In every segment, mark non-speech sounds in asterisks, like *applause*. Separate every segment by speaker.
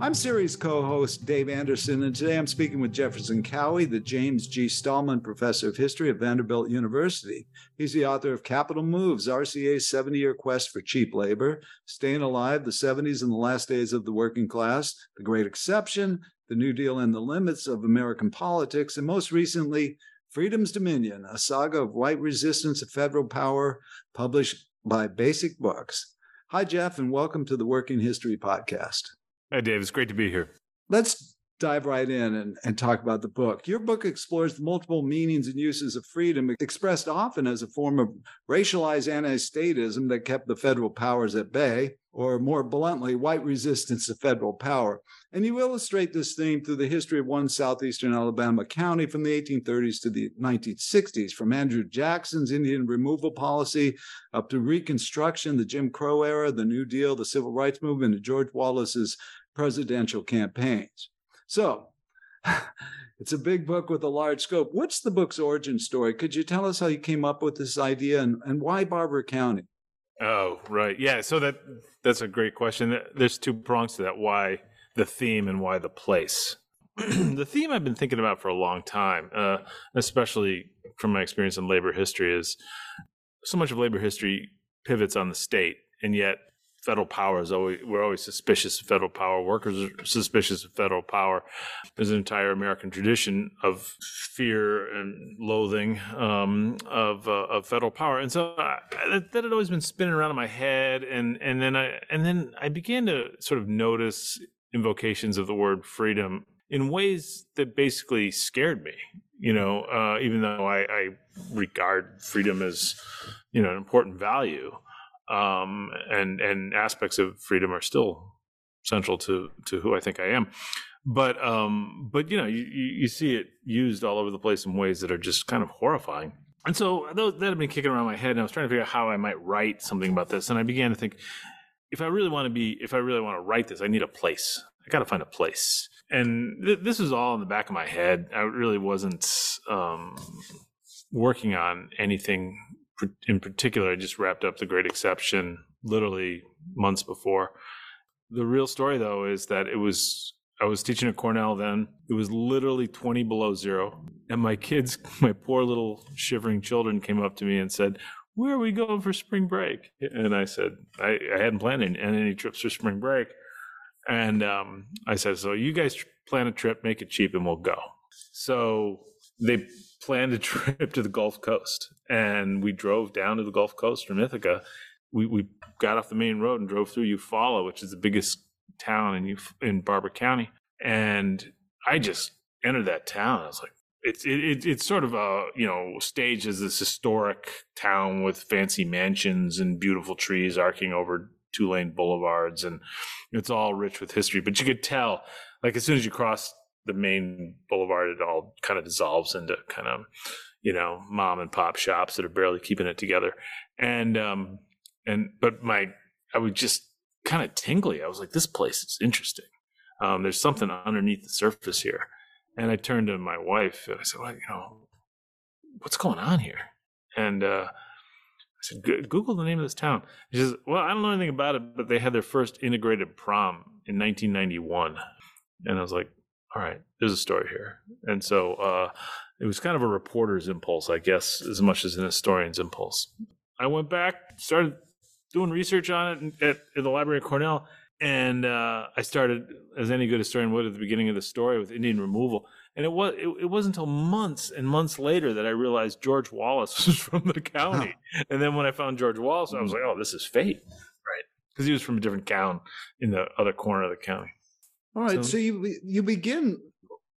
Speaker 1: I'm series co host Dave Anderson, and today I'm speaking with Jefferson Cowie, the James G. Stahlman Professor of History at Vanderbilt University. He's the author of Capital Moves RCA's 70 year quest for cheap labor, Staying Alive, the 70s and the Last Days of the Working Class, The Great Exception, The New Deal and the Limits of American Politics, and most recently, Freedom's Dominion, a saga of white resistance to federal power, published by Basic Books. Hi, Jeff, and welcome to the Working History Podcast.
Speaker 2: Hi, Dave. It's great to be here.
Speaker 1: Let's dive right in and, and talk about the book. Your book explores the multiple meanings and uses of freedom, expressed often as a form of racialized anti statism that kept the federal powers at bay, or more bluntly, white resistance to federal power. And you illustrate this theme through the history of one southeastern Alabama county from the 1830s to the 1960s, from Andrew Jackson's Indian removal policy up to Reconstruction, the Jim Crow era, the New Deal, the Civil Rights Movement, and George Wallace's presidential campaigns. So, *laughs* it's a big book with a large scope. What's the book's origin story? Could you tell us how you came up with this idea and, and why Barbour County?
Speaker 2: Oh, right. Yeah. So that that's a great question. There's two prongs to that. Why the theme and why the place? *clears throat* the theme I've been thinking about for a long time, uh, especially from my experience in labor history, is so much of labor history pivots on the state, and yet federal power is always we're always suspicious of federal power. Workers are suspicious of federal power. There's an entire American tradition of fear and loathing um, of uh, of federal power, and so I, that, had always been spinning around in my head. And and then I and then I began to sort of notice invocations of the word freedom in ways that basically scared me. You know, uh, even though I, I regard freedom as you know an important value um, and and aspects of freedom are still central to to who I think I am. But um, but you know, you, you see it used all over the place in ways that are just kind of horrifying. And so that had been kicking around my head, and I was trying to figure out how I might write something about this. And I began to think, if I really want to be, if I really want to write this, I need a place. I got to find a place. And th- this was all in the back of my head. I really wasn't um, working on anything in particular, I just wrapped up The Great Exception literally months before. The real story, though, is that it was I was teaching at Cornell then. It was literally 20 below zero. And my kids, *laughs* my poor little shivering children, came up to me and said, Where are we going for spring break? And I said, I, I hadn't planned any, any, trips for spring break. And um, I said, So you guys plan a trip, make it cheap, and we'll go. So they planned a *laughs* trip to the Gulf Coast, and we drove down to the Gulf Coast from Ithaca. We we got off the main road and drove through Eufaula, which is the biggest town in Euf- in Barbour County, and I just entered that town. I was like, it's it, it, it's sort of a you know staged as this historic town with fancy mansions and beautiful trees arcing over two lane boulevards, and it's all rich with history. But you could tell, like as soon as you cross the main boulevard, it all kind of dissolves into kind of, you know, mom and pop shops that are barely keeping it together. And, um, and, but my, I was just kind of tingly. I was like, this place is interesting. Um, there's something underneath the surface here. And I turned to my wife and I said, well, you know, what's going on here? And, uh, I said, Google the name of this town. She says, Well, I don't know anything about it, but they had their first integrated prom in 1991. And I was like, All right, there's a story here. And so uh, it was kind of a reporter's impulse, I guess, as much as an historian's impulse. I went back, started doing research on it at, at the Library of Cornell, and uh, I started, as any good historian would, at the beginning of the story with Indian removal. And it was it, it wasn't until months and months later that I realized George Wallace *laughs* was from the county. *laughs* and then when I found George Wallace, I was like, oh, this is fate, right? Because he was from a different town in the other corner of the county.
Speaker 1: All right, so, so you you begin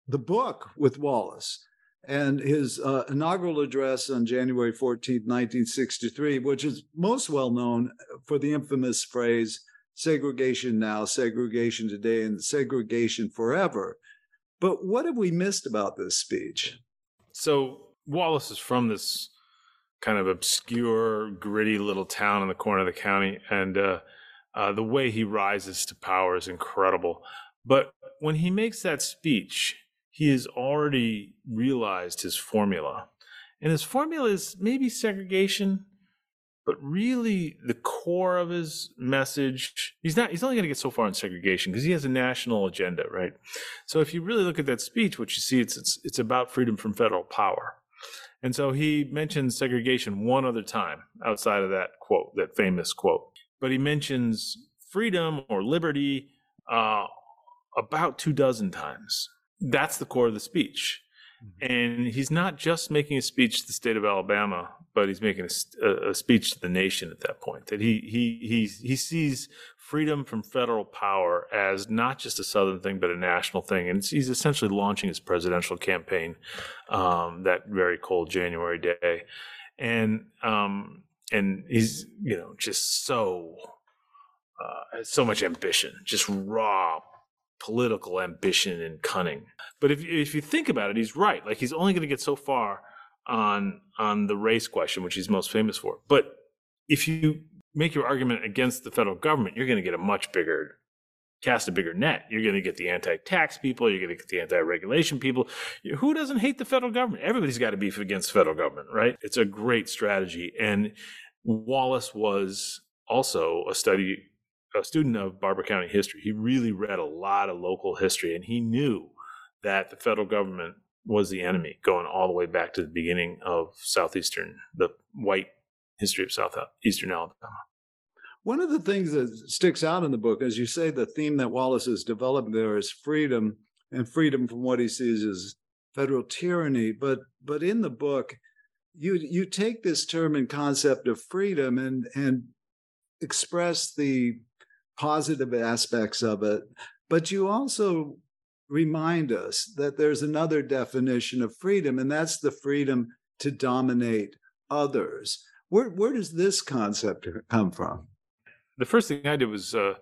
Speaker 1: the book with Wallace and his uh, inaugural address on January 14, 1963, which is most well known for the infamous phrase segregation now, segregation today, and segregation forever. But what have we missed about this speech?
Speaker 2: So Wallace is from this kind of obscure, gritty little town in the corner of the county, and uh, uh, the way he rises to power is incredible. But when he makes that speech, he has already realized his formula. And his formula is maybe segregation, but really the core of his message he's not he's only going to get so far in segregation because he has a national agenda right? So if you really look at that speech what you see it's it's it's about freedom from federal power. And so he mentions segregation one other time outside of that quote that famous quote. But he mentions freedom or liberty uh, about two dozen times that's the core of the speech Mm-hmm. And he's not just making a speech to the state of Alabama, but he's making a, a, speech to the nation at that point. That he he he he sees freedom from federal power as not just a southern thing, but a national thing. And he's essentially launching his presidential campaign um, that very cold January day, and um, and he's you know just so uh, so much ambition, just raw political ambition and cunning. But if if you think about it, he's right. Like he's only going to get so far on on the race question, which he's most famous for. But if you make your argument against the federal government, you're going to get a much bigger cast a bigger net. You're going to get the anti-tax people. You're going to get the anti-regulation people. Who doesn't hate the federal government? Everybody's got to beef against the federal government, right? It's a great strategy. And Wallace was also a study a student of Barbour County history. He really read a lot of local history, and he knew that the federal government was the enemy, going all the way back to the beginning of southeastern, the white history of southeastern Alabama.
Speaker 1: One of the things that sticks out in the book, as you say, the theme that Wallace has developed there is freedom and freedom from what he sees as federal tyranny. But but in the book, you you take this term and concept of freedom and and express the positive aspects of it, but you also remind us that there's another definition of freedom, and that's the freedom to dominate others. Where, where does this concept come from?
Speaker 2: The first thing I did was uh,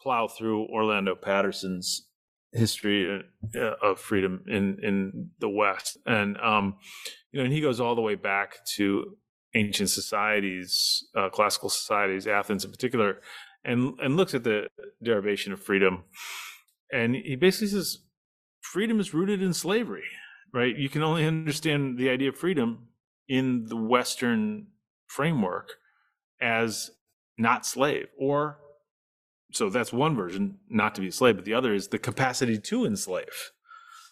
Speaker 2: plow through Orlando Patterson's history uh, of freedom in in the West, and um, you know, and he goes all the way back to ancient societies, uh, classical societies, Athens in particular, and and looks at the derivation of freedom, and he basically says freedom is rooted in slavery. Right? You can only understand the idea of freedom in the Western framework as not slave, or so that's one version, not to be a slave, but the other is the capacity to enslave.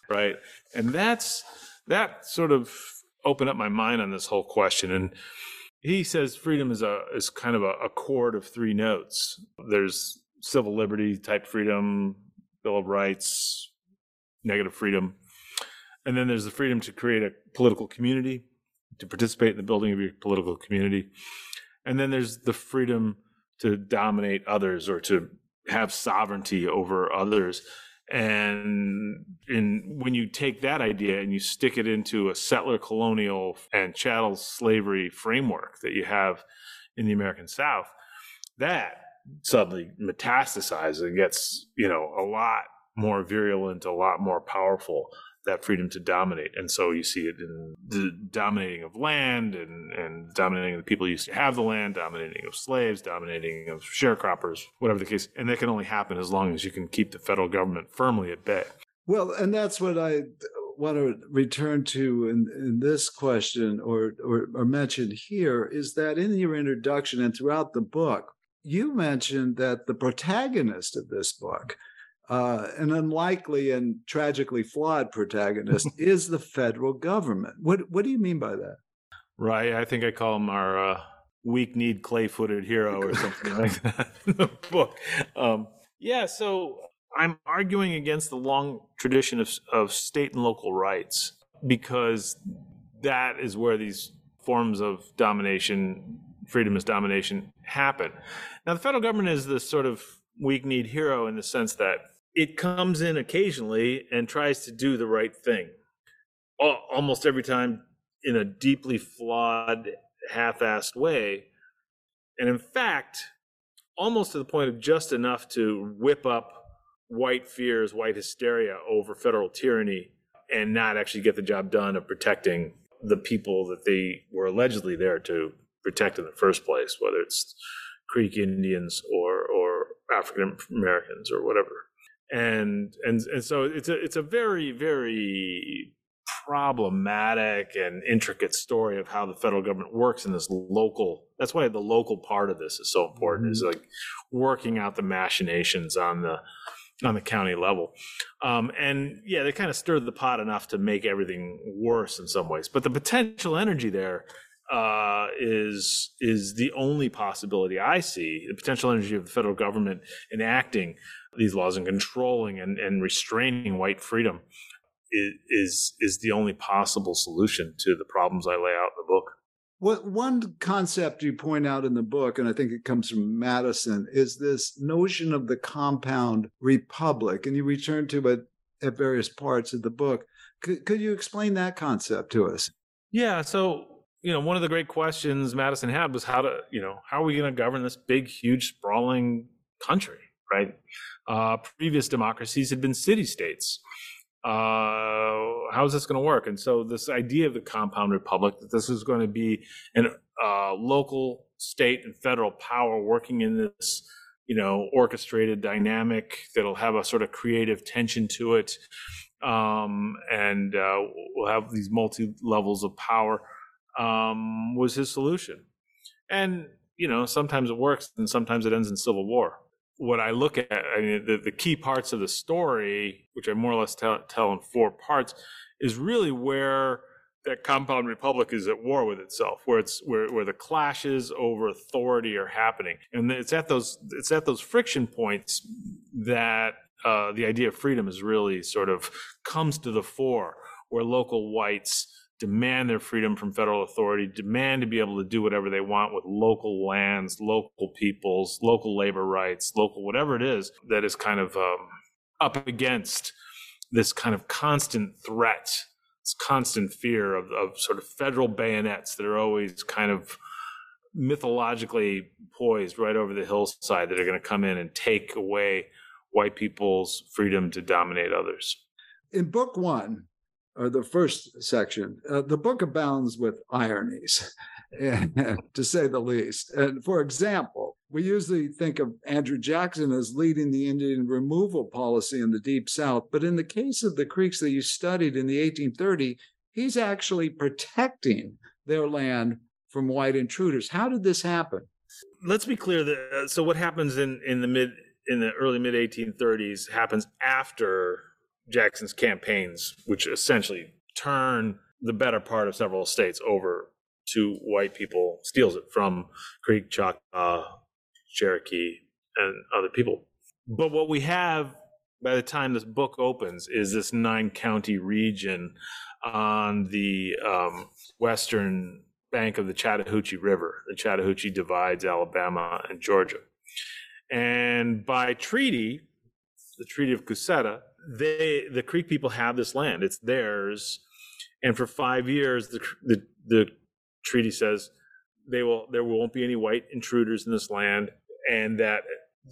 Speaker 2: Right? And that's that sort of opened up my mind on this whole question and he says freedom is a is kind of a, a chord of three notes. There's civil liberty type freedom, Bill of Rights, negative freedom, and then there's the freedom to create a political community, to participate in the building of your political community, and then there's the freedom to dominate others or to have sovereignty over others and in when you take that idea and you stick it into a settler colonial and chattel slavery framework that you have in the American South, that suddenly metastasizes and gets, you know, a lot more virulent, a lot more powerful that freedom to dominate. And so you see it in the dominating of land and, and dominating of the people who used to have the land, dominating of slaves, dominating of sharecroppers, whatever the case. And that can only happen as long as you can keep the federal government firmly at bay.
Speaker 1: Well, and that's what I want to return to in, in this question or, or, or mention here is that in your introduction and throughout the book, you mentioned that the protagonist of this book uh, an unlikely and tragically flawed protagonist *laughs* is the federal government. What what do you mean by that?
Speaker 2: Right. I think I call him our uh, weak-kneed, clay-footed hero, or *laughs* something like that in the book. Um, yeah. So I'm arguing against the long tradition of of state and local rights because that is where these forms of domination, freedom as domination, happen. Now, the federal government is this sort of weak-kneed hero in the sense that it comes in occasionally and tries to do the right thing. Almost every time in a deeply flawed, half assed way. And in fact, almost to the point of just enough to whip up white fears, white hysteria over federal tyranny and not actually get the job done of protecting the people that they were allegedly there to protect in the first place, whether it's Creek Indians or, or African Americans or whatever and and and so it's a it's a very very problematic and intricate story of how the federal government works in this local that's why the local part of this is so important mm-hmm. is like working out the machinations on the on the county level um, and yeah they kind of stirred the pot enough to make everything worse in some ways but the potential energy there uh, is is the only possibility I see. The potential energy of the federal government enacting these laws and controlling and, and restraining white freedom is, is is the only possible solution to the problems I lay out in the book.
Speaker 1: What one concept you point out in the book, and I think it comes from Madison, is this notion of the compound republic, and you return to it at various parts of the book. Could, could you explain that concept to us?
Speaker 2: Yeah. So you know, one of the great questions Madison had was how to, you know, how are we going to govern this big, huge, sprawling country, right? Uh, previous democracies had been city states. Uh, how's this going to work? And so, this idea of the compound republic, that this is going to be an uh, local, state, and federal power working in this, you know, orchestrated dynamic that'll have a sort of creative tension to it, um, and uh, we'll have these multi levels of power, um, was his solution. And you know, sometimes it works, and sometimes it ends in civil war what I look at, I mean, the, the key parts of the story, which I more or less tell, tell in four parts, is really where that compound republic is at war with itself, where it's where, where the clashes over authority are happening, and it's at those it's at those friction points that uh, the idea of freedom is really sort of comes to the fore, where local whites demand their freedom from federal authority, demand to be able to do whatever they want with local lands, local peoples, local labor rights, local whatever it is that is kind of um, up against this kind of constant threat, this constant fear of, of sort of federal bayonets that are always kind of mythologically poised right over the hillside that are going to come in and take away white people's freedom to dominate others.
Speaker 1: In book one, or the first section, uh, the book abounds with ironies, *laughs* to say the least. And for example, we usually think of Andrew Jackson as leading the Indian removal policy in the Deep South, but in the case of the Creeks that you studied in the 1830s, he's actually protecting their land from white intruders. How did this happen?
Speaker 2: Let's be clear. That, uh, so what happens in, in the mid in the early mid 1830s happens after Jackson's campaigns, which essentially turn the better part of several states over to white people, steals it from Creek, Choctaw, Cherokee, and other people. But what we have by the time this book opens is this nine county region on the um, western bank of the Chattahoochee River. The Chattahoochee divides Alabama and Georgia. And by treaty, the Treaty of Cusseta, they the Creek people have this land; it's theirs. And for five years, the the, the treaty says they will there won't be any white intruders in this land, and that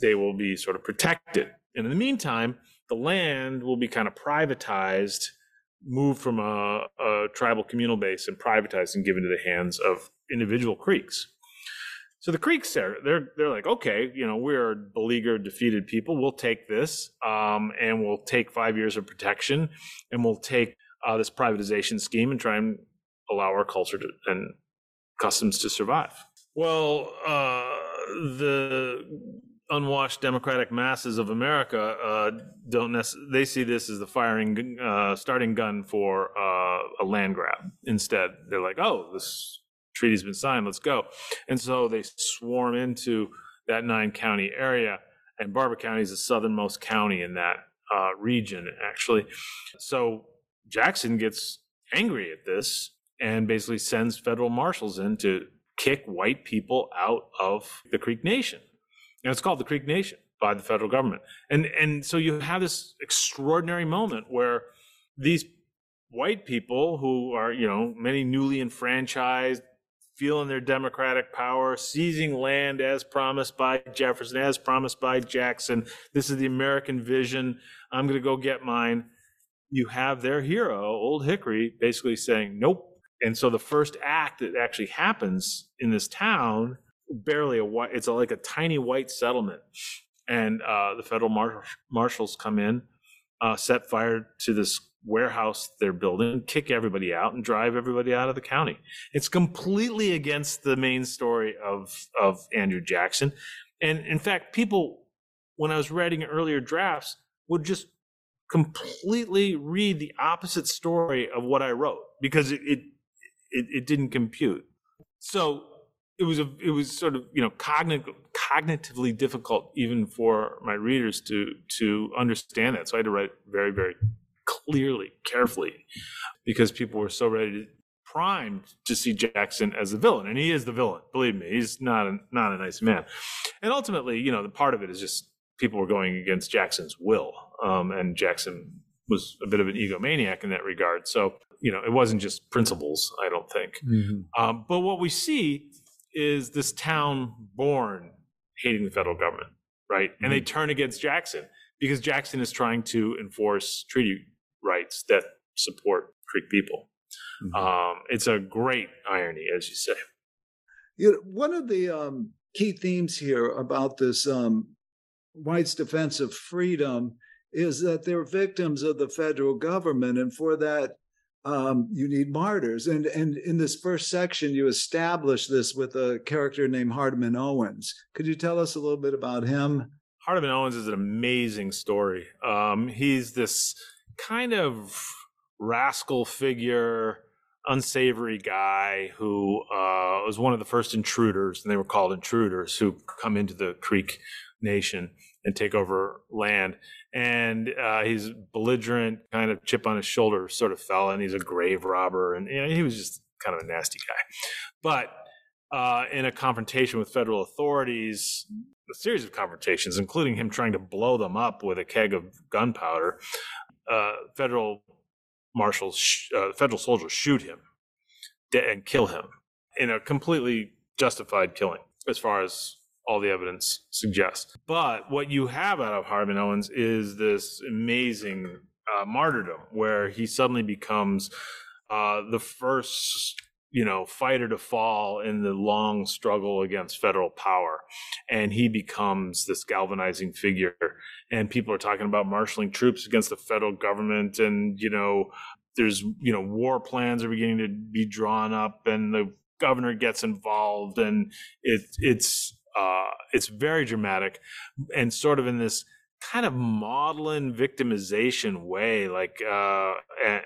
Speaker 2: they will be sort of protected. And in the meantime, the land will be kind of privatized, moved from a, a tribal communal base and privatized and given to the hands of individual Creeks. So the Creeks are they're they're like, okay, you know, we're beleaguered, defeated people. We'll take this, um, and we'll take five years of protection, and we'll take uh, this privatization scheme and try and allow our culture to, and customs to survive. Well, uh, the unwashed democratic masses of America uh, don't necessarily, they see this as the firing uh, starting gun for uh, a land grab. Instead, they're like, oh, this treaty's been signed, let's go. And so they swarm into that nine county area, and Barbour County is the southernmost county in that uh, region, actually. So Jackson gets angry at this and basically sends federal marshals in to kick white people out of the Creek Nation. And it's called the Creek Nation by the federal government. And and so you have this extraordinary moment where these white people who are, you know, many newly enfranchised, feeling their democratic power, seizing land as promised by Jefferson, as promised by Jackson. This is the American vision. I'm going to go get mine. You have their hero, Old Hickory, basically saying, nope. And so the first act that actually happens in this town, barely a white, it's like a tiny white settlement. And uh, the federal mar- marshals come in, uh, set fire to this warehouse they're building, kick everybody out, and drive everybody out of the county. It's completely against the main story of of Andrew Jackson. And in fact, people, when I was writing earlier drafts, would just completely read the opposite story of what I wrote because it it, it, it didn't compute. So it was a it was sort of you know cognitive cognitively difficult even for my readers to to understand that so i had to write very very clearly carefully because people were so ready to primed to see jackson as the villain and he is the villain believe me he's not a not a nice man and ultimately you know the part of it is just people were going against jackson's will um, and jackson was a bit of an egomaniac in that regard so you know it wasn't just principles i don't think mm-hmm. um, but what we see is this town born hating the federal government, right? Mm-hmm. And they mm-hmm. turn against Jackson because Jackson is trying to enforce treaty rights that support Creek people. Mm-hmm. Um, it's a great irony, as you say.
Speaker 1: You know, one of the um, key themes here about this um, whites' defense of freedom is that they're victims of the federal government, and for that, um, you need martyrs. And and in this first section, you establish this with a character named Hardiman Owens. Could you tell us a little bit about him?
Speaker 2: Hardiman Owens is an amazing story. Um, he's this kind of rascal figure, unsavory guy who uh, was one of the first intruders, and they were called intruders, who come into the Creek Nation and take over land and uh, he's belligerent, kind of chip on his shoulder sort of fella, and he's a grave robber, and you know, he was just kind of a nasty guy. But uh, in a confrontation with federal authorities, a series of confrontations, including him trying to blow them up with a keg of gunpowder, uh, federal marshals, sh- uh, federal soldiers shoot him and kill him in a completely justified killing, as far as all the evidence suggests. But what you have out of Hardiman Owens is this amazing uh, martyrdom where he suddenly becomes uh, the first you know fighter to fall in the long struggle against federal power. And he becomes this galvanizing figure. And people are talking about marshaling troops against the federal government. And you know there's you know war plans are beginning to be drawn up and the governor gets involved. And it, it's uh, it's very dramatic. And sort of in this kind of maudlin victimization way, like uh, uh,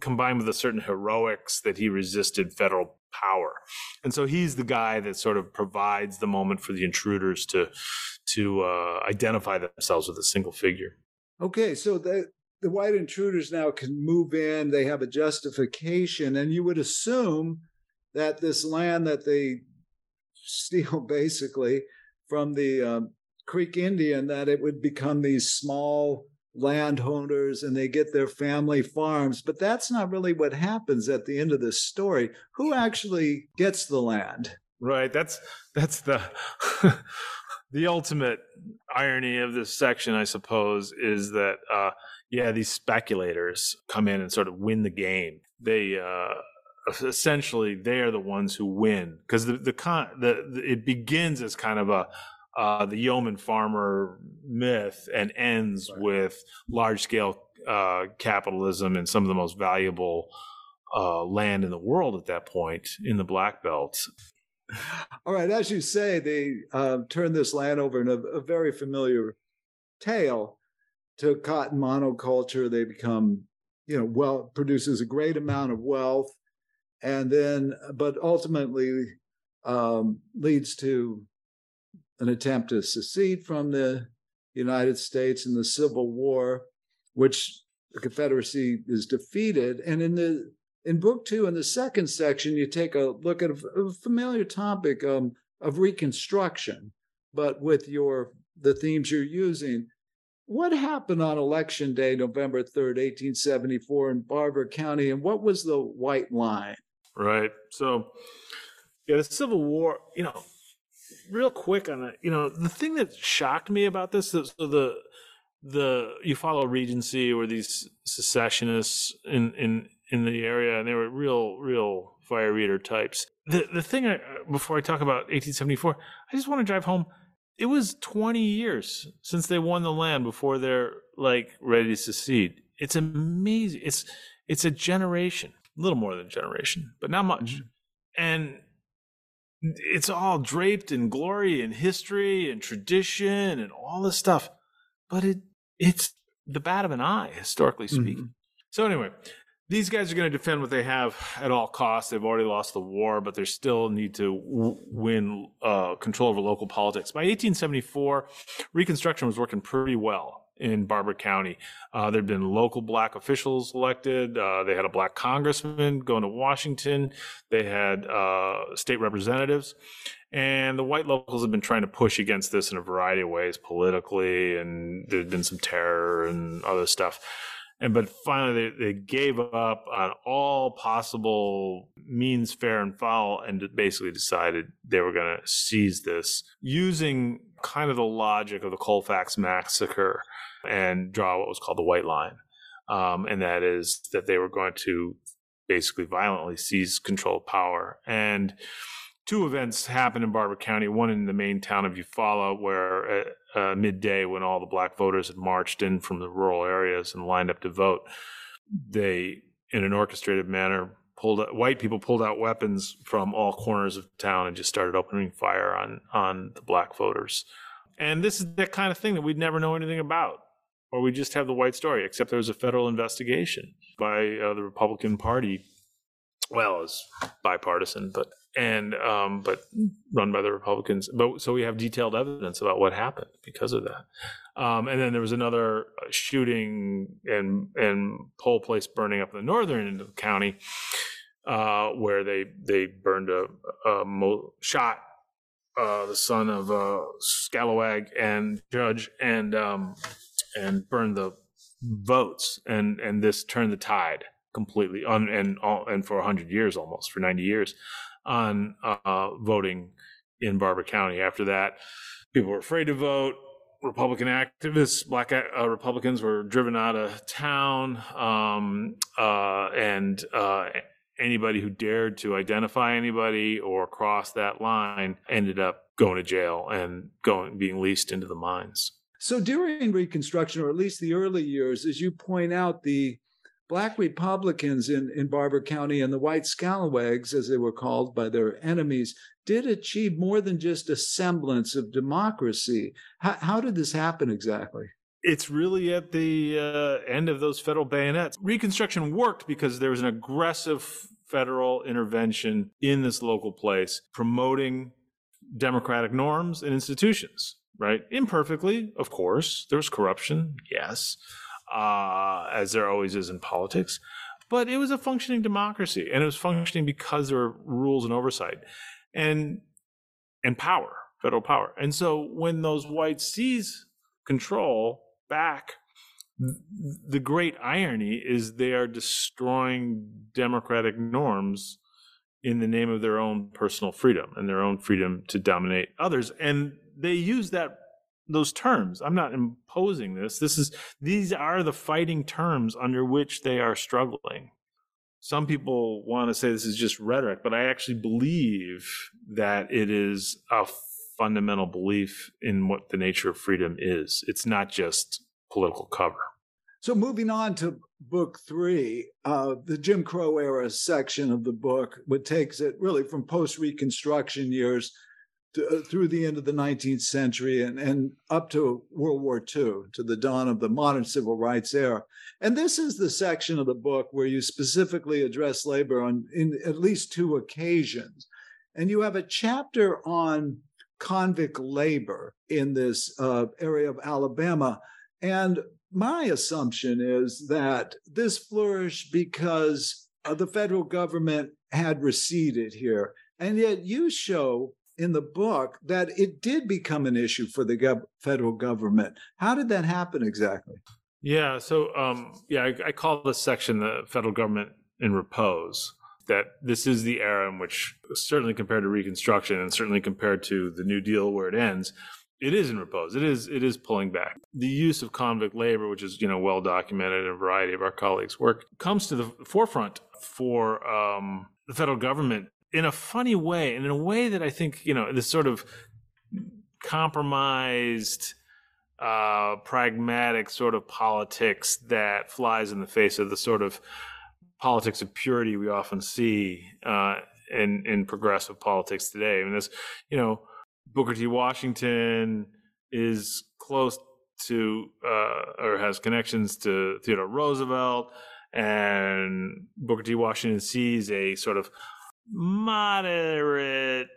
Speaker 2: combined with a certain heroics that he resisted federal power. And so he's the guy that sort of provides the moment for the intruders to to uh, identify themselves with a single figure.
Speaker 1: Okay, so the the white intruders now can move in. They have a justification, and you would assume that this land that they *laughs* steal basically from the um, Creek Indian that it would become these small landowners and they get their family farms. But that's not really what happens at the end of this story. Who actually gets the land?
Speaker 2: Right. That's that's the *laughs* the ultimate irony of this section, I suppose, is that uh, yeah, these speculators come in and sort of win the game. They uh, essentially they are the ones who win because the the, con- the the it begins as kind of a uh, the yeoman farmer myth and ends right. with large scale uh, capitalism and some of the most valuable uh, land in the world at that point in the Black Belt. *laughs*
Speaker 1: All right, as you say, they uh, turned this land over in a, a, very familiar tale to cotton monoculture. They become, you know, well produces a great amount of wealth, and then, but ultimately um, leads to an attempt to secede from the United States in the Civil War, which the Confederacy is defeated. And in the in book two, in the second section, you take a look at a, a familiar topic um, of Reconstruction, but with your the themes you're using. What happened on election day, November 3rd, 1874, in Barbour County, and what was the white line?
Speaker 2: Right. So, yeah, the Civil War, you know, real quick on it, you know, the thing that shocked me about this, so the, the, you follow Regency or these secessionists in, in, in the area, and they were real, real fire eater types. The the thing I, before I talk about 1874, I just want to drive home. It was 20 years since they won the land before they're like ready to secede. It's amazing. It's it's a generation, a little more than a generation, but not much. Mm-hmm. And it's all draped in glory and history and tradition and all this stuff, but it it's the bat of an eye, historically speaking. Mm-hmm. So anyway, these guys are going to defend what they have at all costs. They've already lost the war, but they still need to w- win uh, control over local politics. By 1874, Reconstruction was working pretty well in Barbour County. Uh, there had been local black officials elected. Uh, they had a black congressman going to Washington. They had uh, state representatives. And the white locals have been trying to push against this in a variety of ways politically, and there's been some terror and other stuff and but finally they, they gave up on all possible means fair and foul and basically decided they were going to seize this using kind of the logic of the colfax massacre and draw what was called the white line um, and that is that they were going to basically violently seize control of power and two events happened in Barbour County. One in the main town of Eufaula, where at uh, midday, when all the black voters had marched in from the rural areas and lined up to vote, they, in an orchestrated manner, pulled out, white people pulled out weapons from all corners of town and just started opening fire on on the black voters. And this is that kind of thing that we'd never know anything about, or we just have the white story. Except there was a federal investigation by uh, the Republican Party. Well, it's bipartisan, but and um, but run by the Republicans. But so we have detailed evidence about what happened because of that. Um, and then there was another shooting and and poll place burning up in the northern end of the county, uh, where they they burned a, a mo- shot uh, the son of uh, Scalawag and Judge and um, and burn the votes and and this turned the tide completely on and and for 100 years almost for 90 years on uh, voting in Barbour County. After that, people were afraid to vote. Republican activists, black uh, Republicans, were driven out of town, um, uh, and uh, anybody who dared to identify anybody or cross that line ended up going to jail and going being leased into the mines.
Speaker 1: So during Reconstruction, or at least the early years, as you point out, the Black Republicans in, in Barbour County and the white scalawags, as they were called by their enemies, did achieve more than just a semblance of democracy. How, how did this happen exactly?
Speaker 2: It's really at the uh, end of those federal bayonets. Reconstruction worked because there was an aggressive federal intervention in this local place, promoting democratic norms and institutions, right? Imperfectly, of course. There was corruption, yes uh, as there always is in politics. But it was a functioning democracy, and it was functioning because there were rules and oversight, and and power, federal power. And so when those whites seize control back, the great irony is they are destroying democratic norms in the name of their own personal freedom and their own freedom to dominate others. And they use that those terms. I'm not imposing this. This is these are the fighting terms under which they are struggling. Some people want to say this is just rhetoric, but I actually believe that it is a fundamental belief in what the nature of freedom is. It's not just political cover.
Speaker 1: So, moving on to book three, uh, the Jim Crow era section of the book, what takes it really from post Reconstruction years to, uh, through the end of the 19th century and, and up to World War II, to the dawn of the modern civil rights era. And this is the section of the book where you specifically address labor on in at least two occasions. And you have a chapter on convict labor in this uh, area of Alabama. And my assumption is that this flourished because uh, the federal government had receded here. And yet you show in the book that it did become an issue for the gov- federal government. How did that happen exactly?
Speaker 2: Yeah, so um, yeah, I, I call this section the federal government in repose. That this is the era in which, certainly compared to Reconstruction, and certainly compared to the New Deal, where it ends, it is in repose. It is it is pulling back. The use of convict labor, which is you know well documented in a variety of our colleagues' work, comes to the forefront for um, the federal government in a funny way, and in a way that I think you know this sort of compromised, uh, pragmatic sort of politics that flies in the face of the sort of politics of purity we often see uh, in in progressive politics today. I mean, this you know Booker T. Washington is close to uh, or has connections to Theodore Roosevelt, and Booker T. Washington sees a sort of moderate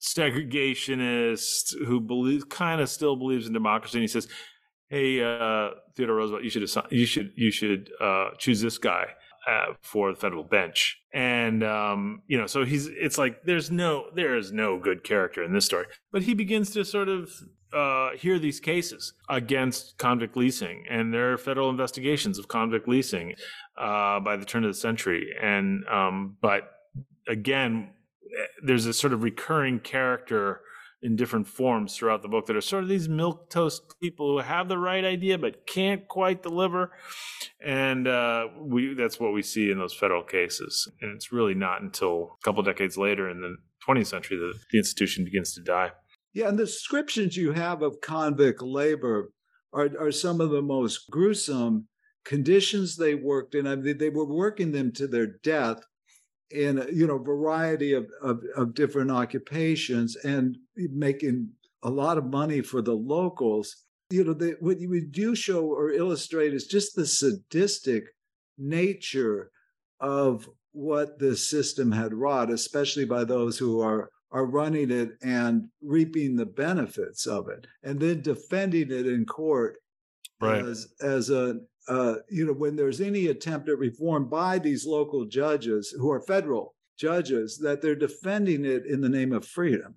Speaker 2: segregationist who believes kind of still believes in democracy, and he says, "Hey, uh, Theodore Roosevelt, you should assign, you should you should uh, choose this guy." uh, for the federal bench. And um, you know, so he's it's like there's no there is no good character in this story, but he begins to sort of uh, hear these cases against convict leasing, and there are federal investigations of convict leasing uh, by the turn of the century. And um, but again, there's a sort of recurring character in different forms throughout the book that are sort of these milk toast people who have the right idea but can't quite deliver. And uh, we that's what we see in those federal cases. And it's really not until a couple decades later in the 20th century that the institution begins to die.
Speaker 1: Yeah and the descriptions you have of convict labor are, are some of the most gruesome conditions they worked in. I mean, they were working them to their death in you know variety of, of, of different occupations and making a lot of money for the locals you know the, what you do show or illustrate is just the sadistic nature of what the system had wrought especially by those who are are running it and reaping the benefits of it and then defending it in court right. as as a uh, you know, when there's any attempt at reform by these local judges who are federal judges, that they're defending it in the name of freedom.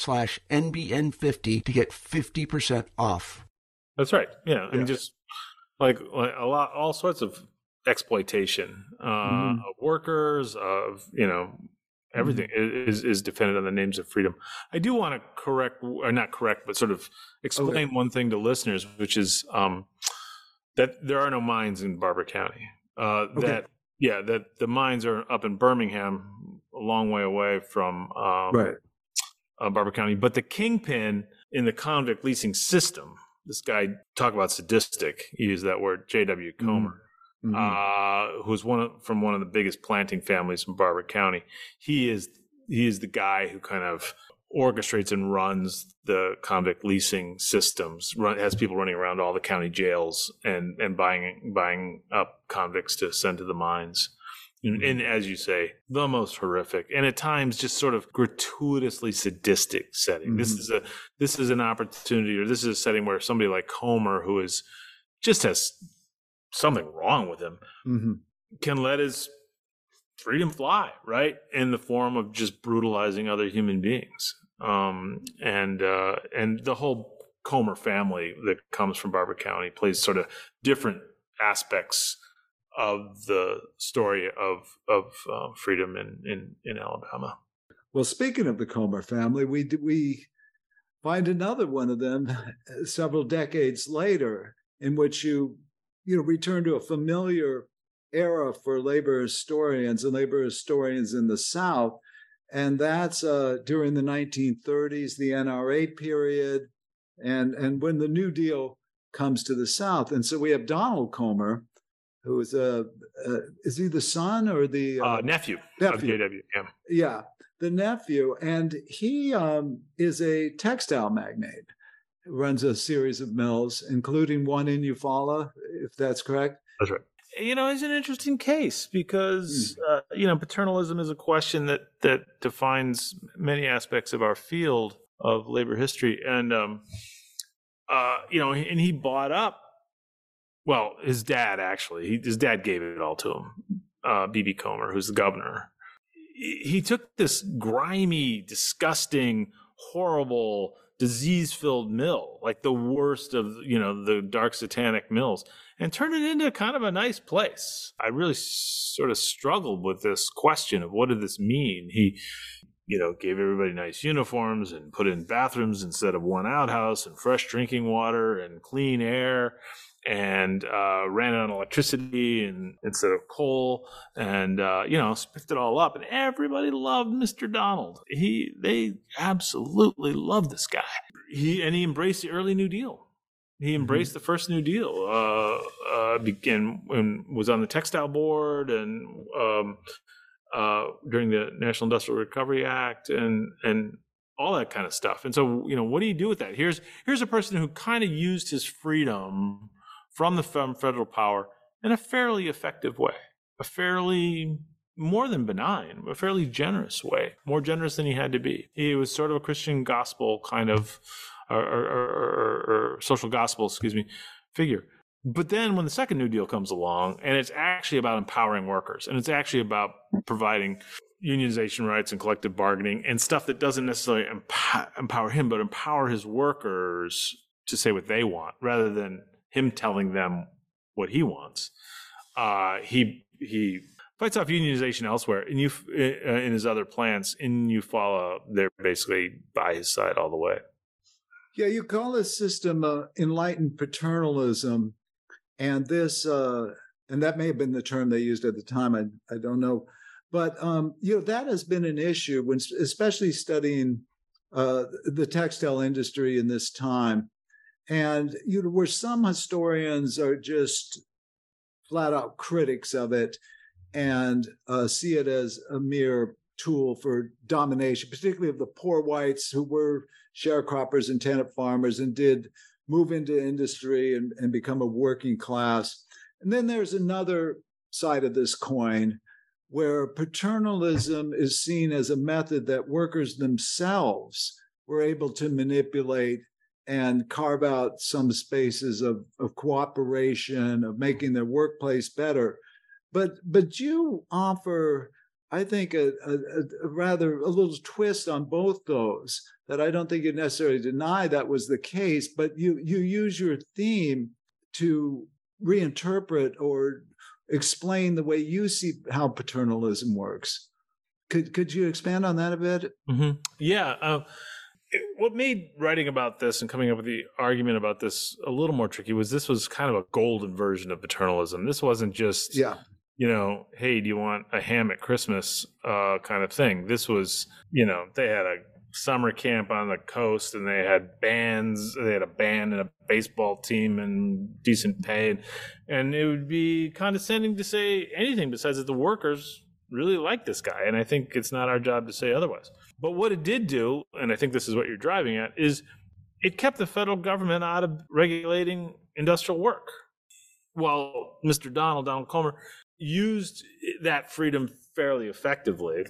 Speaker 3: slash NBN50 to get 50% off.
Speaker 2: That's right. Yeah. And just like, like a lot, all sorts of exploitation uh, mm-hmm. of workers, of, you know, everything mm-hmm. is, is defended on the names of freedom. I do want to correct, or not correct, but sort of explain okay. one thing to listeners, which is um, that there are no mines in Barbour County. Uh, okay. That, yeah, that the mines are up in Birmingham, a long way away from um,
Speaker 1: right
Speaker 2: uh, Barbour County. But the kingpin in the convict leasing system this guy talk about sadistic. He used that word, J.W.
Speaker 1: Mm-hmm.
Speaker 2: Comer,
Speaker 1: Mhm.
Speaker 2: uh, who's one of, from one of the biggest planting families in Barbour County. He is he is the guy who kind of orchestrates and runs the convict leasing systems. Run, has people running around all the county jails and and buying buying up convicts to send to the mines. And, and as you say, the most horrific, and at times just sort of gratuitously sadistic setting. This
Speaker 1: Mhm.
Speaker 2: is a this is an opportunity, or this is a setting where somebody like Comer, who is just has something wrong with him,
Speaker 1: Mhm.
Speaker 2: can let his freedom fly, right? In the form of just brutalizing other human beings. Um, and uh, and the whole Comer family that comes from Barbour County plays sort of different aspects of the story of of uh, freedom in, in in Alabama.
Speaker 1: Well, speaking of the Comer family, we we find another one of them several decades later, in which you you know return to a familiar era for labor historians and labor historians in the South, and that's uh, during the 1930s, the NRA period, and and when the New Deal comes to the South, and so we have Donald Comer, who is a uh, is he the son or the
Speaker 2: Uh, nephew, of
Speaker 1: Nephew.
Speaker 2: JW. Yeah.
Speaker 1: yeah, the nephew, and he um, is a textile magnate. who Runs a series of mills, including one in Eufaula, if that's correct.
Speaker 2: That's right. You know, it's an interesting case because uh, you know paternalism is a question that that defines many aspects of our field of labor history, and um, uh, you know, and he bought up. Well, his dad actually, he, his dad gave it all to him. Uh, B.B. Comer, who's the governor, he, took this grimy, disgusting, horrible, disease-filled mill, like the worst of you know the dark satanic mills, and turned it into kind of a nice place. I really sort of struggled with this question of what did this mean. He, you know, gave everybody nice uniforms and put in bathrooms instead of one outhouse and fresh drinking water and clean air and uh, ran it on electricity and instead of coal and uh, you know spiffed it all up and everybody loved Mr. Donald. He they absolutely loved this guy. He and he embraced the early New Deal. He embraced the first New Deal. Uh, uh, began when was on the textile board and um, uh, during the National Industrial Recovery Act and and all that kind of stuff. And so you know, what do you do with that? Here's here's a person who kind of used his freedom from the federal power in a fairly effective way, a fairly more than benign, a fairly generous way, more generous than he had to be. He was sort of a Christian gospel kind of, or, or, or, or social gospel, excuse me, figure. But then when the second New Deal comes along, and it's actually about empowering workers, and it's actually about providing unionization rights and collective bargaining and stuff that doesn't necessarily empower, empower him, but empower his workers to say what they want rather than him telling them what he wants. Uh, he he fights off unionization elsewhere. In you uh, in his other plants in Eufaula, they're basically by his side all the way.
Speaker 1: Yeah, you call this system uh, enlightened paternalism, and this, uh, and that may have been the term they used at the time. I I don't know, but um, you know that has been an issue when, especially studying uh, the textile industry in this time, and you know where some historians are just flat out critics of it and uh, see it as a mere tool for domination, particularly of the poor whites who were sharecroppers and tenant farmers and did move into industry and, and become a working class. And then there's another side of this coin where paternalism is seen as a method that workers themselves were able to manipulate and carve out some spaces of, of cooperation, of making their workplace better. But but you offer, I think, a, a, a rather a little twist on both those that I don't think you necessarily deny that was the case, but you you use your theme to reinterpret or explain the way you see how paternalism works. Could could you expand on that a bit?
Speaker 2: Mm-hmm. Yeah. Uh, it, what made writing about this and coming up with the argument about this a little more tricky was this was kind of a golden version of paternalism. This wasn't just,
Speaker 1: Yeah.
Speaker 2: you know, hey, do you want a ham at Christmas uh, kind of thing. This was, you know, they had a summer camp on the coast and they had bands they had a band and a baseball team and decent pay and, and it would be condescending to say anything besides that the workers really like this guy and i think it's not our job to say otherwise but what it did do and i think this is what you're driving at is it kept the federal government out of regulating industrial work while mr donald donald comer used that freedom fairly effectively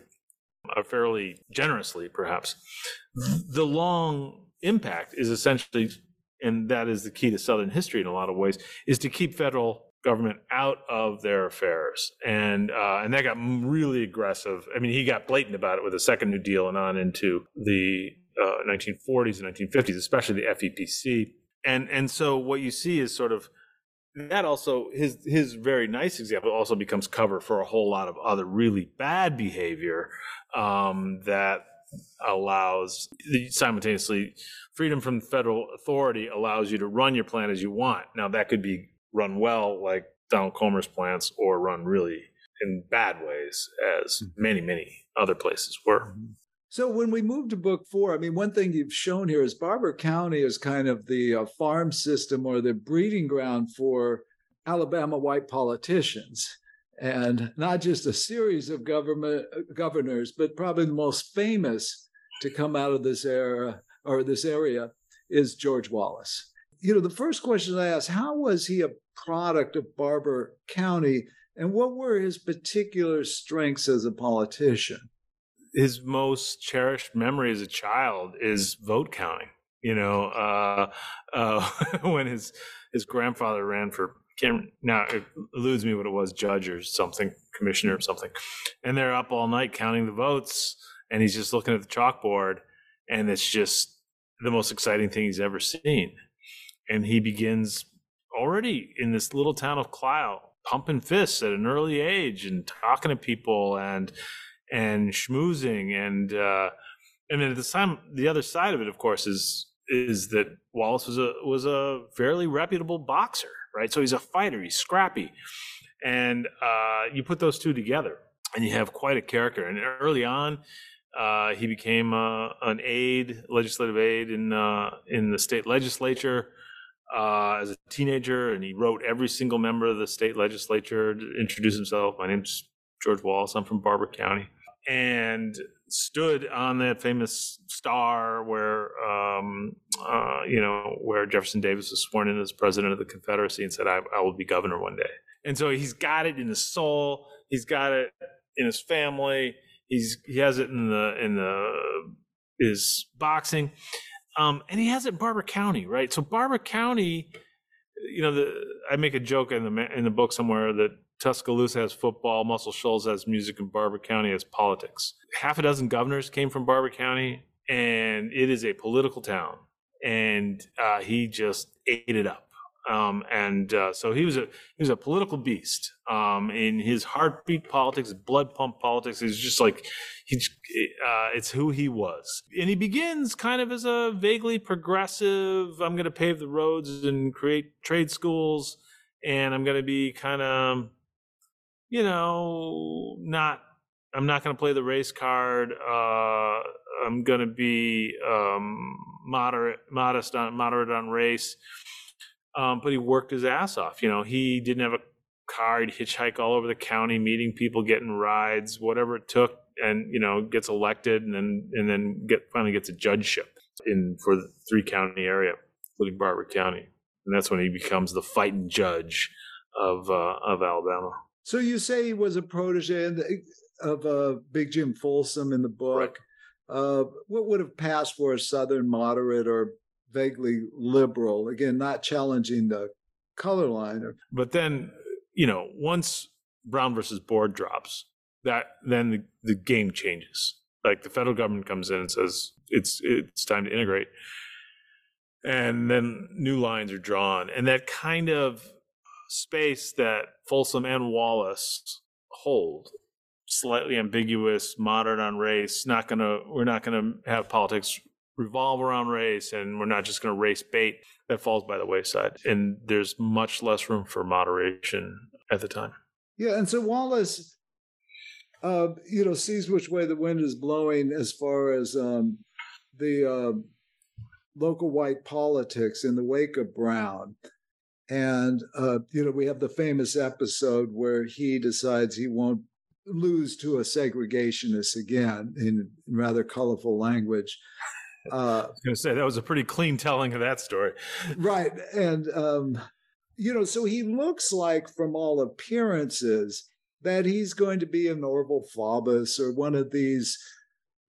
Speaker 2: uh, fairly generously, perhaps. The long impact is essentially, and that is the key to Southern history in a lot of ways, is to keep federal government out of their affairs, and uh, and that got really aggressive. I mean, he got blatant about it with the Second New Deal and on into the uh, 1940s and 1950s, especially the FEPC. And and so what you see is sort of that also his his very nice example also becomes cover for a whole lot of other really bad behavior um, that allows simultaneously freedom from federal authority allows you to run your plan as you want. Now that could be run well, like Donald Comer's plants, or run really in bad ways, as mm-hmm. many many other places were. Mm-hmm.
Speaker 1: So when we move to book four, I mean, one thing you've shown here is Barbour County is kind of the uh, farm system or the breeding ground for Alabama white politicians and not just a series of government governors, but probably the most famous to come out of this era or this area is George Wallace. You know, the first question I asked, how was he a product of Barbour County and what were his particular strengths as a politician?
Speaker 2: His most cherished memory as a child is vote counting. You know, uh, *laughs* uh, when his his grandfather ran for now it eludes me what it was, judge or something, commissioner or something. And they're up all night counting the votes, and he's just looking at the chalkboard, and it's just the most exciting thing he's ever seen. And he begins already in this little town of Clio, pumping fists at an early age and talking to people and and schmoozing and uh, and then at the time the other side of it, of course, is is that Wallace was a was a fairly reputable boxer right? So he's a fighter, he's scrappy. And uh, you put those two together and you have quite a character. And early on, uh, he became uh, an aide, legislative aide in uh, in the state legislature uh, as a teenager, and he wrote every single member of the state legislature to introduce himself. My name's George Wallace. I'm from Barbour County, and stood on that famous star where um, uh, you know where Jefferson Davis was sworn in as president of the Confederacy and said, I, "I will be governor one day." And so he's got it in his soul. He's got it in his family. He's he has it in the in the his boxing, um, and he has it in Barbour County, right? So Barbour County, you know, the I make a joke in the in the book somewhere that Tuscaloosa has football, Muscle Shoals has music, and Barbour County has politics. Half a dozen governors came from Barbour County, and it is a political town. And uh, he just ate it up. Um, and uh, so he was a he was a political beast. Um, in his heartbeat politics, blood pump politics, he's just like he. Uh, it's who he was, and he begins kind of as a vaguely progressive. I'm going to pave the roads and create trade schools, and I'm going to be kind of you know, not I'm not going to play the race card. Uh, I'm going to be um, moderate, modest on moderate on race. Um, but he worked his ass off. You know, he didn't have a car. He'd hitchhike all over the county, meeting people, getting rides, whatever it took, and you know, gets elected, and then and then get finally gets a judgeship in for the three county area, including Barbour County, and that's when he becomes the fighting judge of uh, of Alabama.
Speaker 1: So you say he was a protege of uh, Big Jim Folsom in the book. Right. Uh, what would have passed for a Southern moderate or vaguely liberal? Again, not challenging the color line.
Speaker 2: But then, you know, once Brown versus Board drops, that then the, the game changes. Like the federal government comes in and says it's it's time to integrate, and then new lines are drawn, and that kind of space that Folsom and Wallace hold. Slightly ambiguous, moderate on race. Not gonna. We're not gonna have politics revolve around race, and we're not just gonna race bait. That falls by the wayside, and there's much less room for moderation at the time.
Speaker 1: Yeah, and so Wallace, uh, you know, sees which way the wind is blowing as far as um, the uh, local white politics in the wake of Brown. And, uh, you know, we have the famous episode where he decides he won't lose to a segregationist again in, in rather colorful language.
Speaker 2: Uh, I was going to say that was a pretty clean telling of that story.
Speaker 1: Right. And, um, you know, so he looks like, from all appearances, that he's going to be an Orval Faubus or one of these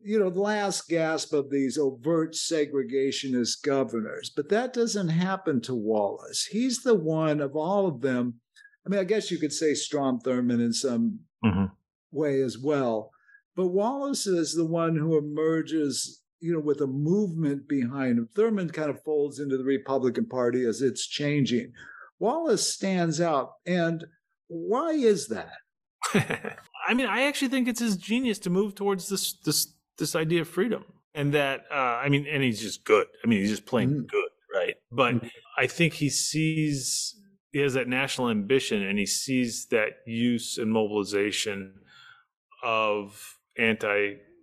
Speaker 1: you know, the last gasp of these overt segregationist governors. But that doesn't happen to Wallace. He's the one of all of them. I mean, I guess you could say Strom Thurmond in some mm-hmm. way as well. But Wallace is the one who emerges, you know, with a movement behind him. Thurmond kind of folds into the Republican Party as it's changing. Wallace stands out. And why is that? *laughs*
Speaker 2: I mean, I actually think it's his genius to move towards this this this idea of freedom and that uh, I mean, and he's just good. I mean, he's just plain mm-hmm. good, right? But mm-hmm. I think he sees he has that national ambition, and he sees that use and mobilization of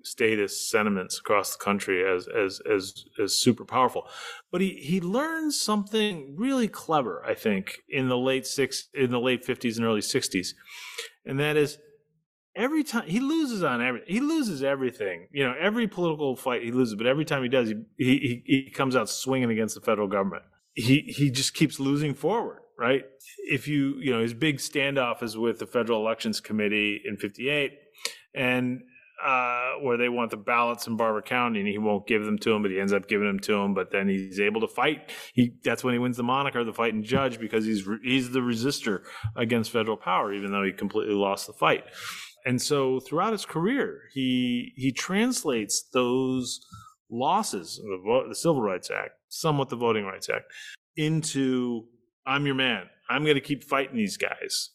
Speaker 2: anti-statist sentiments across the country as as as as super powerful. But he he learns something really clever, I think, in the late six in the late fifties and early sixties, and that is every time he loses on every he loses everything. You know every political fight he loses but every time he does he he, he comes out swinging against the federal government. He he just keeps losing forward right? If you you know his big standoff is with the federal elections committee in 58 and uh, where they want the ballots in Barbour County, and he won't give them to him, but he ends up giving them to him. But then he's able to fight. He that's when he wins the moniker, the fighting judge, because he's he's the resistor against federal power, even though he completely lost the fight. And so throughout his career, he he translates those losses, the, the Civil Rights Act, somewhat the Voting Rights Act, into I'm your man. I'm going to keep fighting these guys.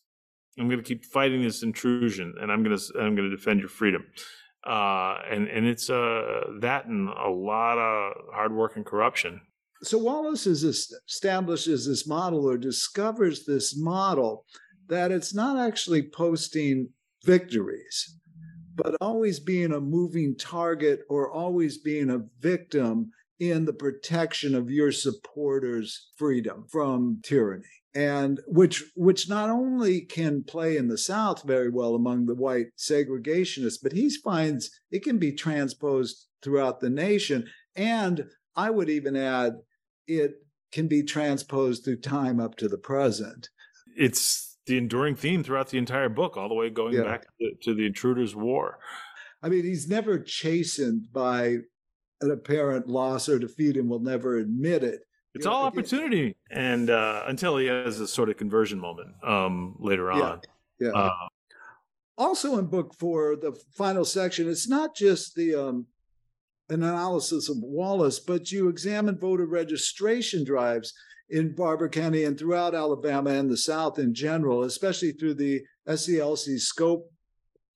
Speaker 2: I'm going to keep fighting this intrusion, and I'm going to I'm going to defend your freedom. Uh, and and it's uh, that and a lot of hard work and corruption.
Speaker 1: So Wallace is establishes this model or discovers this model that it's not actually posting victories, but always being a moving target or always being a victim in the protection of your supporters' freedom from tyranny. And which which not only can play in the South very well among the white segregationists, but he finds it can be transposed throughout the nation. And I would even add it can be transposed through time up to the present.
Speaker 2: It's the enduring theme throughout the entire book, all the way going yeah. back to the, to the Intruders' War.
Speaker 1: I mean, he's never chastened by an apparent loss or defeat and will never admit it.
Speaker 2: It's you all opportunity, and uh, until he has a sort of conversion moment um, later
Speaker 1: yeah,
Speaker 2: on.
Speaker 1: Yeah. Uh, also, in book four, the final section, it's not just the um, an analysis of Wallace, but you examine voter registration drives in Barbour County and throughout Alabama and the South in general, especially through the SCLC Scope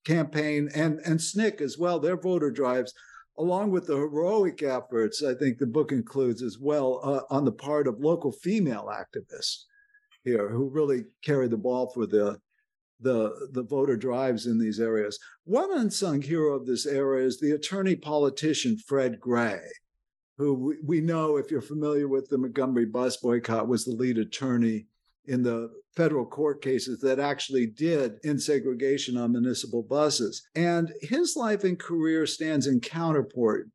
Speaker 1: campaign and, and SNCC as well, their voter drives, along with the heroic efforts, I think the book includes as well uh, on the part of local female activists here who really carry the ball for the the the voter drives in these areas. One unsung hero of this era is the attorney politician Fred Gray, who we know, if you're familiar with the Montgomery bus boycott, was the lead attorney in the federal court cases that actually did end segregation on municipal buses. And his life and career stands in counterpart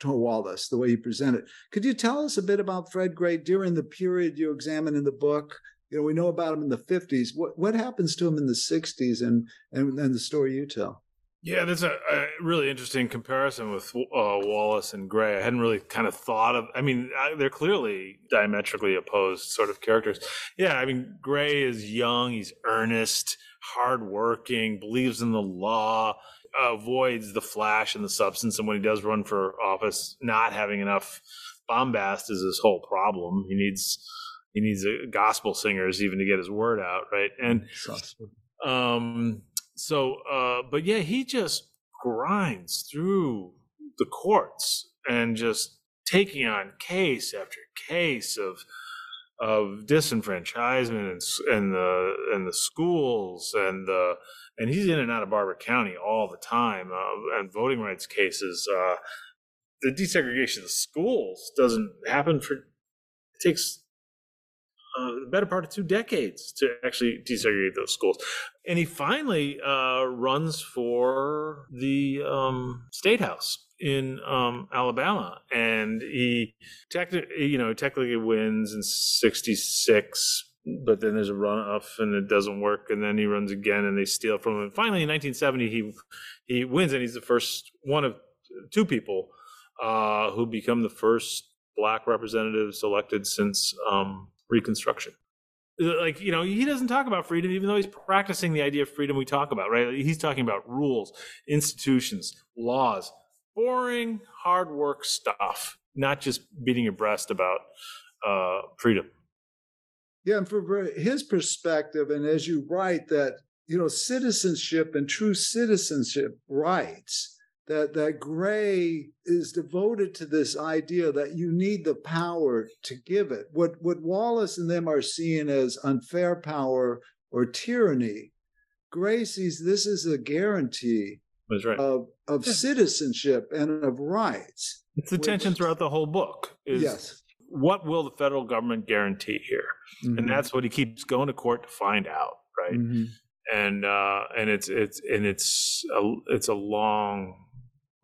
Speaker 1: to Wallace, the way he presented. Could you tell us a bit about Fred Gray during the period you examine in the book? You know, we know about him in the 50s. What what happens to him in the 60s and and, and the story you tell?
Speaker 2: Yeah, that's a, a, really interesting comparison with uh, Wallace and Gray. I hadn't really kind of thought of. I mean, they're clearly diametrically opposed sort of characters. Yeah, I mean, Gray is young, he's earnest, hardworking, believes in the law, avoids the flash and the substance, and when he does run for office, not having enough bombast is his whole problem. He needs he needs a gospel singers even to get his word out, right? And um so, uh, but yeah, he just grinds through the courts and just taking on case after case of of disenfranchisement and, and the and the schools and the and he's in and out of Barbour County all the time uh, and voting rights cases. Uh, the desegregation of the schools doesn't happen for it takes uh, the better part of two decades to actually desegregate those schools. And he finally uh, runs for the um, state house in um, Alabama, and he technically, you know, technically wins in '66. But then there's a runoff and it doesn't work, and then he runs again and they steal from him. Finally, in 1970, he he wins, and he's the first one of two people uh, who become the first black representatives elected since um, Reconstruction. Like, you know, he doesn't talk about freedom, even though he's practicing the idea of freedom we talk about, right? He's talking about rules, institutions, laws, boring, hard work stuff, not just beating your breast about uh, freedom.
Speaker 1: Yeah, and from his perspective, and as you write, that, you know, citizenship and true citizenship rights that that Gray is devoted to this idea that you need the power to give it. What what Wallace and them are seeing as unfair power or tyranny, Gray sees this as a guarantee
Speaker 2: right.
Speaker 1: of of yeah. citizenship and of rights.
Speaker 2: It's the which, tension throughout the whole book. Is
Speaker 1: yes.
Speaker 2: What will the federal government guarantee here? Mm-hmm. And that's what he keeps going to court to find out, right? Mm-hmm. And uh, and it's it's and it's a it's a long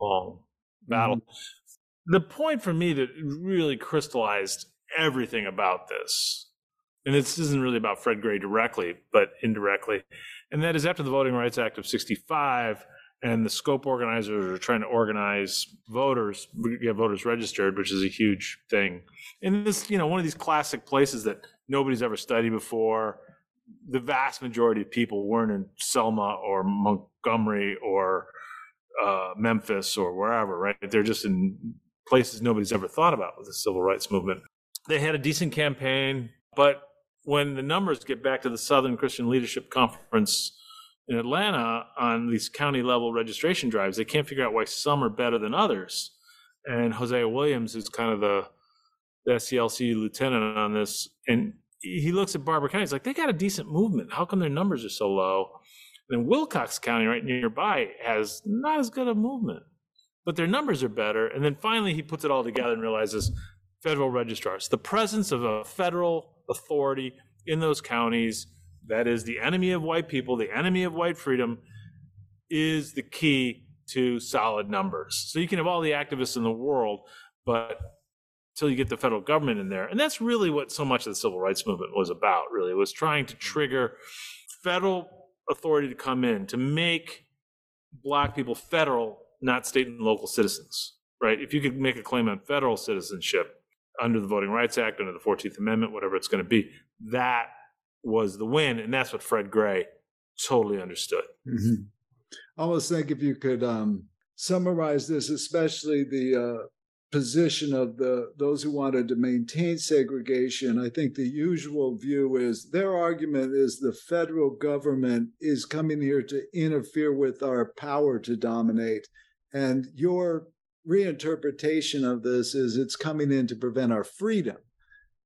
Speaker 2: long battle. Mm-hmm. The point for me that really crystallized everything about this, and this isn't really about Fred Gray directly, but indirectly, and that is after the Voting Rights Act of 65 and the scope organizers are trying to organize voters, get voters registered, which is a huge thing. And this, you know, one of these classic places that nobody's ever studied before. The vast majority of people weren't in Selma or Montgomery or uh, Memphis or wherever, right? They're just in places nobody's ever thought about with the civil rights movement. They had a decent campaign, but when the numbers get back to the Southern Christian Leadership Conference in Atlanta on these county level registration drives, they can't figure out why some are better than others. And Hosea Williams is kind of the, the SCLC lieutenant on this, and he looks at Barbour County. He's like, they got a decent movement. How come their numbers are so low? Then Wilcox County, right nearby, has not as good a movement, but their numbers are better. And then finally, he puts it all together and realizes federal registrars, the presence of a federal authority in those counties that is the enemy of white people, the enemy of white freedom, is the key to solid numbers. So you can have all the activists in the world, but until you get the federal government in there. And that's really what so much of the civil rights movement was about, really. Was trying to trigger federal authority to come in to make black people federal, not state and local citizens, right? If you could make a claim on federal citizenship under the Voting Rights Act, under the 14th Amendment, whatever it's going to be, that was the win. And that's what Fred Gray totally understood.
Speaker 1: Mm-hmm. I almost think if you could um, summarize this, especially the uh, position of the those who wanted to maintain segregation i think the usual view is their argument is the federal government is coming here to interfere with our power to dominate. And your reinterpretation of this is it's coming in to prevent our freedom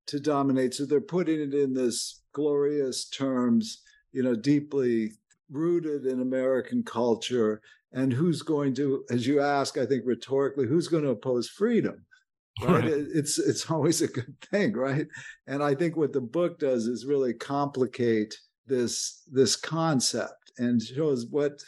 Speaker 1: to dominate. So they're putting it in this glorious terms you know deeply rooted in american culture and who's going to as you ask i think rhetorically who's going to oppose freedom right? It's it's always a good thing right? And i think what the book does is really complicate this this concept and shows what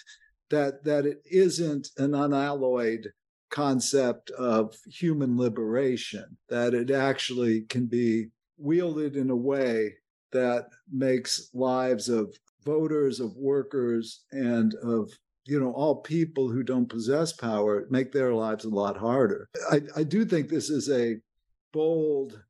Speaker 1: that that it isn't an unalloyed concept of human liberation that it actually can be wielded in a way that makes lives of voters of workers and of you know all people who don't possess power make their lives a lot harder. I, I do think this is a bold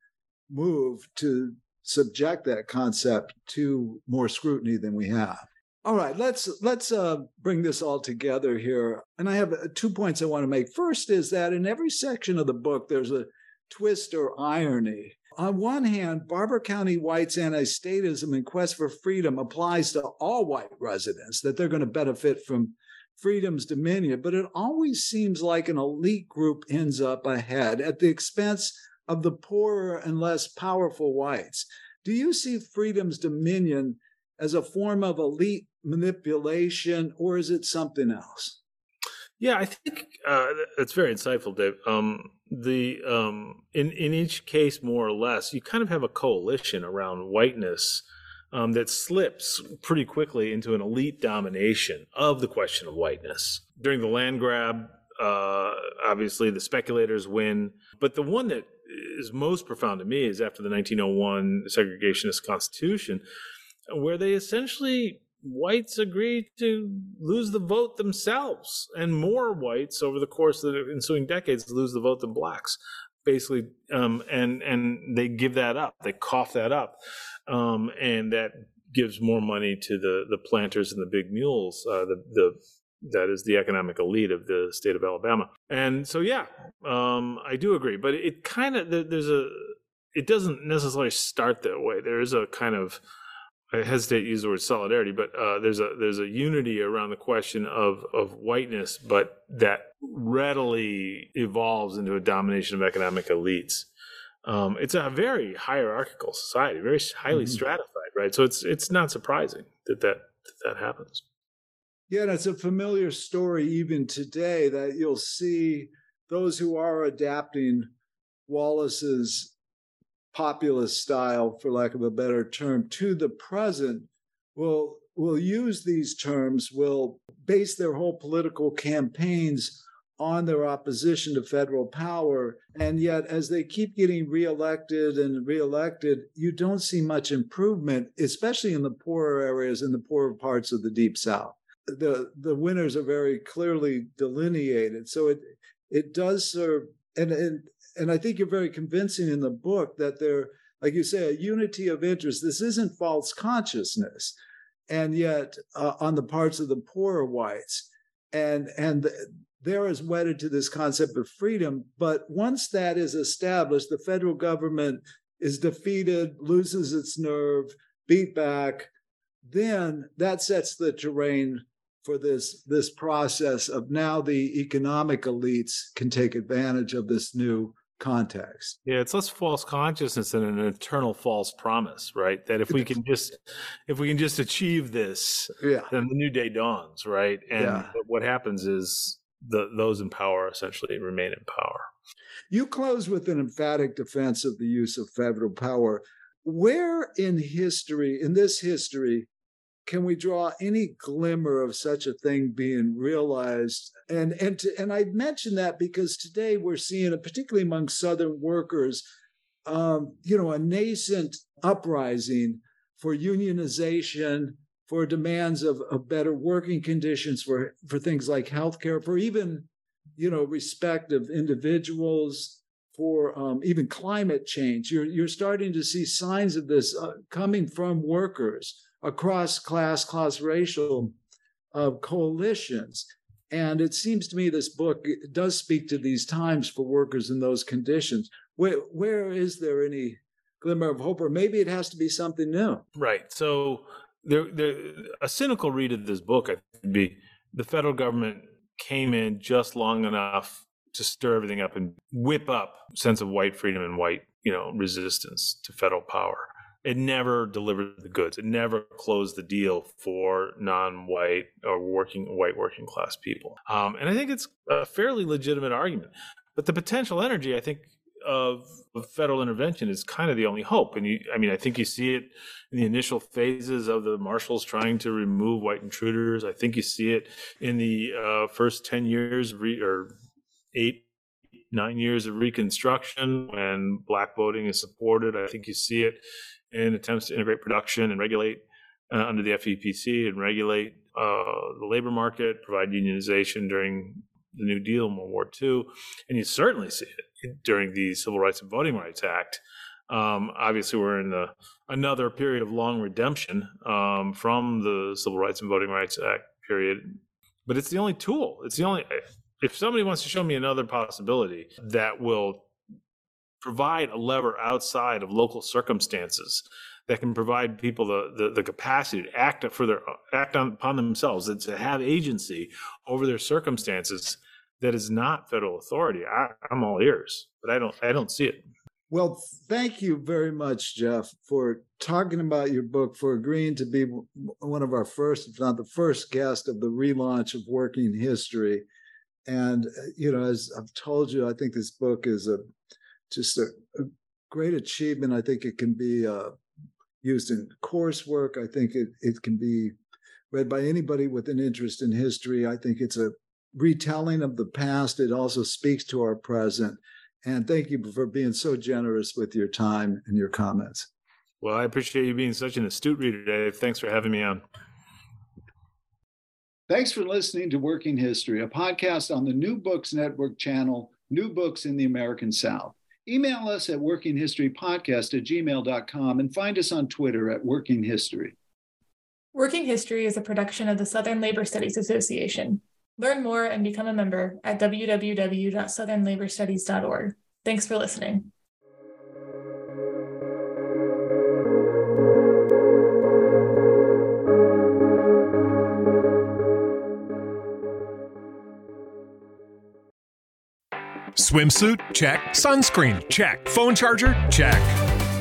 Speaker 1: move to subject that concept to more scrutiny than we have. All right let's let's uh, bring this all together here. And i have uh, two points i want to make. First is that in every section of the book there's a twist or irony. On one hand, Barbour County whites' anti statism and quest for freedom applies to all white residents, that they're going to benefit from freedom's dominion, but it always seems like an elite group ends up ahead at the expense of the poorer and less powerful whites. Do you see freedom's dominion as a form of elite manipulation, or is it something else?
Speaker 2: Yeah, I think uh, that's very insightful, Dave. Um, the um, in in each case, more or less, you kind of have a coalition around whiteness um, that slips pretty quickly into an elite domination of the question of whiteness during the land grab. Uh, obviously, the speculators win, but the one that is most profound to me is after the 1901 segregationist constitution, where they essentially whites agreed to lose the vote themselves, and more whites over the course of the ensuing decades lose the vote than blacks, basically. Um, and and they give that up, they cough that up, um, and that gives more money to the the planters and the big mules, uh, the the that is the economic elite of the state of Alabama. And so, yeah, um, I do agree. But it kind of there's a it doesn't necessarily start that way. There is a kind of I hesitate to use the word solidarity, but uh, there's a there's a unity around the question of of whiteness, but that readily evolves into a domination of economic elites. Um, it's a very hierarchical society, very highly mm-hmm. stratified, right? So it's it's not surprising that that that, that happens.
Speaker 1: Yeah, and it's a familiar story even today that you'll see those who are adapting Wallace's populist style, for lack of a better term, to the present will will use these terms, will base their whole political campaigns on their opposition to federal power. And yet, as they keep getting reelected and reelected, you don't see much improvement, especially in the poorer areas, in the poorer parts of the Deep South the the winners are very clearly delineated. So it it does serve and and and I think you're very convincing in the book that there, like you say, a unity of interest. This isn't false consciousness, and yet uh, on the parts of the poorer whites, and and they're as wedded to this concept of freedom. But once that is established, the federal government is defeated, loses its nerve, beat back. Then that sets the terrain for this this process of now the economic elites can take advantage of this new context.
Speaker 2: Yeah, it's less false consciousness than an eternal false promise, right? That if we can just if we can just achieve this, yeah. then the new day dawns, right? And yeah. what happens is the those in power essentially remain in power.
Speaker 1: You close with an emphatic defense of the use of federal power. Where in history, in this history, can we draw any glimmer of such a thing being realized and and to, and i mention that because today we're seeing particularly among southern workers um, you know a nascent uprising for unionization for demands of, of better working conditions for for things like healthcare for even you know respect of individuals for um, even climate change you're you're starting to see signs of this uh, coming from workers across class, class racial uh, coalitions. And it seems to me this book does speak to these times for workers in those conditions. Where, where is there any glimmer of hope, or maybe it has to be something new?
Speaker 2: Right. So, there, there, a cynical read of this book I would be the federal government came in just long enough to stir everything up and whip up sense of white freedom and white, you know, resistance to federal power it never delivered the goods. It never closed the deal for non-white or working white working class people. Um, and I think it's a fairly legitimate argument. But the potential energy, I think, of, federal intervention is kind of the only hope. And you, I mean, I think you see it in the initial phases of the marshals trying to remove white intruders. I think you see it in the uh, first ten years re, or eight nine years of Reconstruction when black voting is supported. I think you see it in attempts to integrate production and regulate uh, under the FEPC and regulate uh, the labor market, provide unionization during the New Deal and World War II. And you certainly see it during the Civil Rights and Voting Rights Act. Um, obviously, we're in the, another period of long redemption um, from the Civil Rights and Voting Rights Act period. But it's the only tool. It's the only. If somebody wants to show me another possibility that will provide a lever outside of local circumstances that can provide people the, the, the, capacity to act for their act on, upon themselves and to have agency over their circumstances that is not federal authority I, i'm all ears but i don't i don't see it
Speaker 1: well thank you very much jeff for talking about your book for agreeing to be one of our first if not the first guest of the relaunch of working history And you know, as I've told you, I think this book is a just a, a great achievement. I think it can be uh, used in coursework. I think it it can be read by anybody with an interest in history. I think it's a retelling of the past. It also speaks to our present. And thank you for being so generous with your time and your comments.
Speaker 2: Well, I appreciate you being such an astute reader, Dave. Thanks for having me on.
Speaker 1: Thanks for listening to Working History, a podcast on the New Books Network channel, New Books in the American South. Email us at workinghistorypodcast at gmail.com and find us on Twitter at Working History.
Speaker 4: Working History is a production of the Southern Labor Studies Association. Learn more and become a member at www.southernlaborstudies.org. Thanks for listening.
Speaker 5: Swimsuit? Check. Sunscreen? Check. Phone charger? Check.